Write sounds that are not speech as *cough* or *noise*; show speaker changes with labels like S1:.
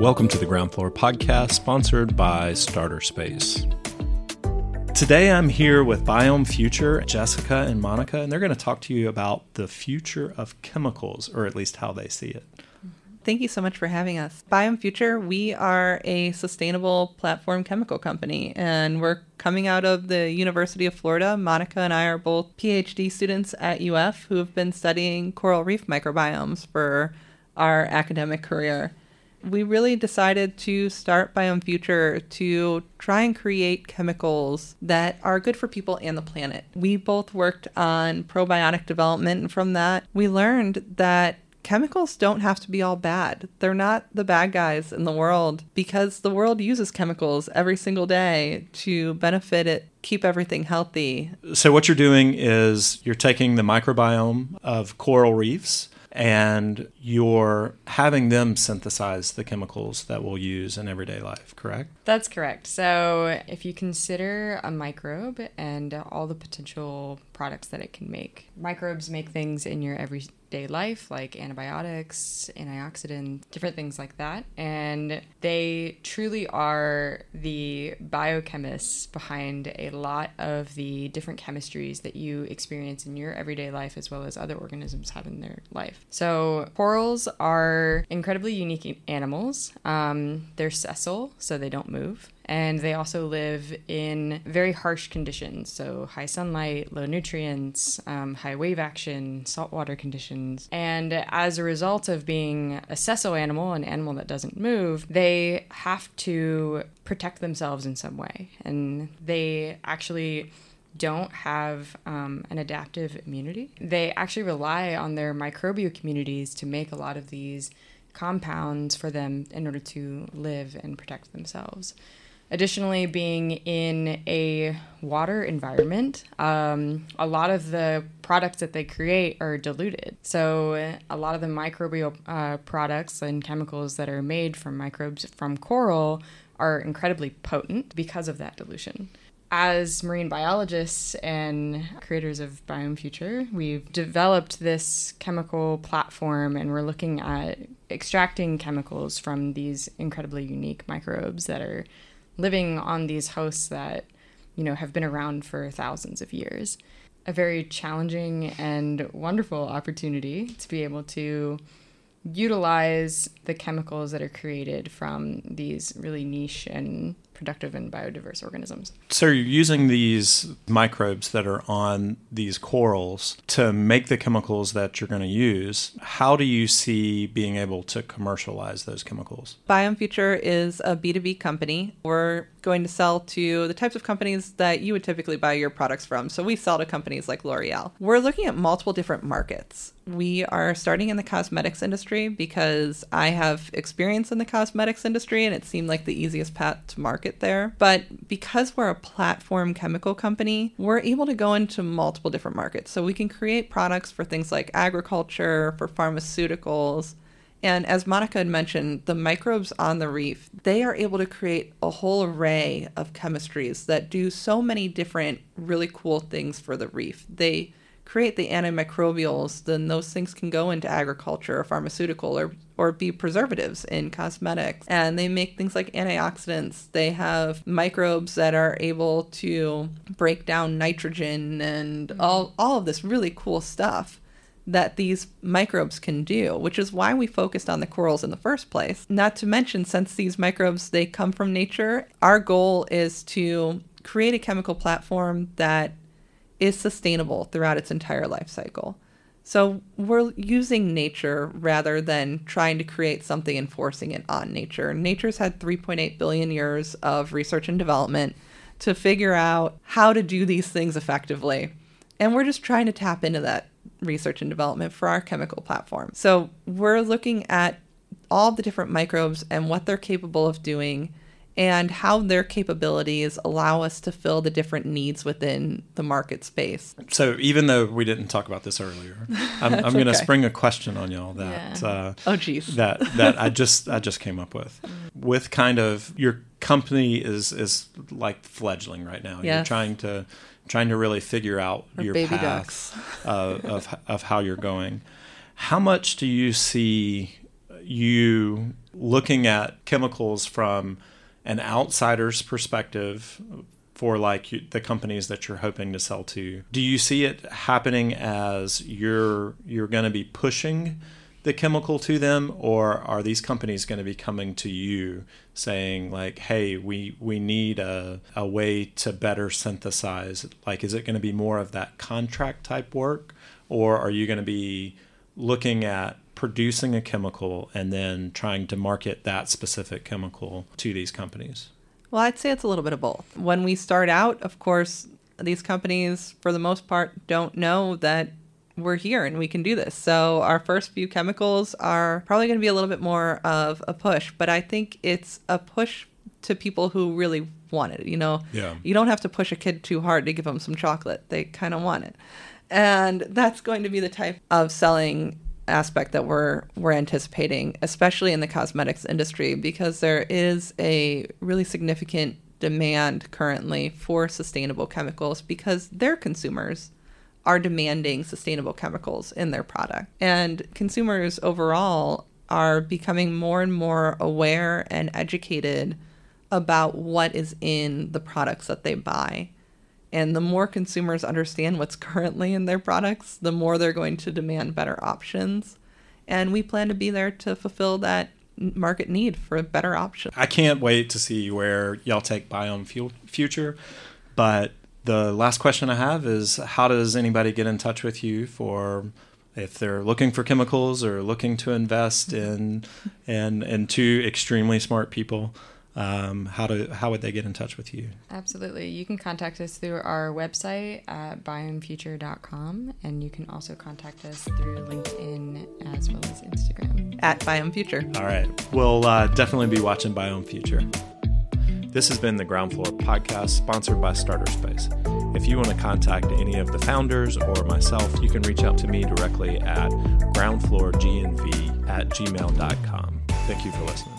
S1: Welcome to the Ground Floor Podcast, sponsored by Starter Space. Today I'm here with Biome Future, Jessica and Monica, and they're going to talk to you about the future of chemicals, or at least how they see it.
S2: Thank you so much for having us. Biome Future, we are a sustainable platform chemical company, and we're coming out of the University of Florida. Monica and I are both PhD students at UF who have been studying coral reef microbiomes for our academic career we really decided to start Biome Future to try and create chemicals that are good for people and the planet. We both worked on probiotic development, and from that, we learned that chemicals don't have to be all bad. They're not the bad guys in the world because the world uses chemicals every single day to benefit it, keep everything healthy.
S1: So, what you're doing is you're taking the microbiome of coral reefs and you're having them synthesize the chemicals that we'll use in everyday life, correct?
S3: That's correct. So, if you consider a microbe and all the potential products that it can make, microbes make things in your every day life, like antibiotics, antioxidants, different things like that. And they truly are the biochemists behind a lot of the different chemistries that you experience in your everyday life as well as other organisms have in their life. So, corals are incredibly unique animals. Um, they're sessile, so they don't move and they also live in very harsh conditions so high sunlight low nutrients um, high wave action saltwater conditions and as a result of being a sessile animal an animal that doesn't move they have to protect themselves in some way and they actually don't have um, an adaptive immunity. They actually rely on their microbial communities to make a lot of these compounds for them in order to live and protect themselves. Additionally, being in a water environment, um, a lot of the products that they create are diluted. So, a lot of the microbial uh, products and chemicals that are made from microbes from coral are incredibly potent because of that dilution. As marine biologists and creators of Biome Future, we've developed this chemical platform and we're looking at extracting chemicals from these incredibly unique microbes that are living on these hosts that, you know, have been around for thousands of years. A very challenging and wonderful opportunity to be able to utilize the chemicals that are created from these really niche and productive and biodiverse organisms.
S1: So you're using these microbes that are on these corals to make the chemicals that you're going to use. How do you see being able to commercialize those chemicals?
S2: Biome Future is a B2B company. We're going to sell to the types of companies that you would typically buy your products from. So we sell to companies like L'Oreal. We're looking at multiple different markets. We are starting in the cosmetics industry because I have experience in the cosmetics industry and it seemed like the easiest path to market there. But because we're a platform chemical company, we're able to go into multiple different markets. So we can create products for things like agriculture, for pharmaceuticals, and as Monica had mentioned, the microbes on the reef, they are able to create a whole array of chemistries that do so many different really cool things for the reef. They create the antimicrobials, then those things can go into agriculture or pharmaceutical or or be preservatives in cosmetics. And they make things like antioxidants. They have microbes that are able to break down nitrogen and mm-hmm. all all of this really cool stuff that these microbes can do, which is why we focused on the corals in the first place. Not to mention, since these microbes they come from nature, our goal is to create a chemical platform that is sustainable throughout its entire life cycle. So we're using nature rather than trying to create something and forcing it on nature. Nature's had 3.8 billion years of research and development to figure out how to do these things effectively. And we're just trying to tap into that research and development for our chemical platform. So we're looking at all the different microbes and what they're capable of doing and how their capabilities allow us to fill the different needs within the market space.
S1: So, even though we didn't talk about this earlier, I'm, *laughs* I'm going to spring a question on y'all that
S2: yeah. uh, oh geez
S1: that that I *laughs* just I just came up with with kind of your company is is like fledgling right now.
S2: Yes.
S1: You're trying to trying to really figure out
S2: Our
S1: your
S2: baby
S1: path uh, *laughs* of of how you're going. How much do you see you looking at chemicals from an outsider's perspective for like the companies that you're hoping to sell to. Do you see it happening as you're you're going to be pushing the chemical to them or are these companies going to be coming to you saying like hey we we need a, a way to better synthesize like is it going to be more of that contract type work or are you going to be looking at producing a chemical and then trying to market that specific chemical to these companies
S2: well i'd say it's a little bit of both when we start out of course these companies for the most part don't know that we're here and we can do this. So our first few chemicals are probably going to be a little bit more of a push, but I think it's a push to people who really want it. You know,
S1: yeah.
S2: you don't have to push a kid too hard to give them some chocolate. They kind of want it. And that's going to be the type of selling aspect that we're we're anticipating, especially in the cosmetics industry because there is a really significant demand currently for sustainable chemicals because their consumers are demanding sustainable chemicals in their product. And consumers overall are becoming more and more aware and educated about what is in the products that they buy. And the more consumers understand what's currently in their products, the more they're going to demand better options. And we plan to be there to fulfill that market need for a better option.
S1: I can't wait to see where y'all take Biome Future, but the last question I have is how does anybody get in touch with you for if they're looking for chemicals or looking to invest in *laughs* in, in two extremely smart people? Um, how do how would they get in touch with you?
S3: Absolutely, you can contact us through our website at biomefuture.com, and you can also contact us through LinkedIn as well as Instagram
S2: at Biome Future.
S1: All right, we'll uh, definitely be watching Biome Future. This has been the Ground Floor podcast sponsored by Starter Space. If you want to contact any of the founders or myself, you can reach out to me directly at groundfloorgnv at gmail.com. Thank you for listening.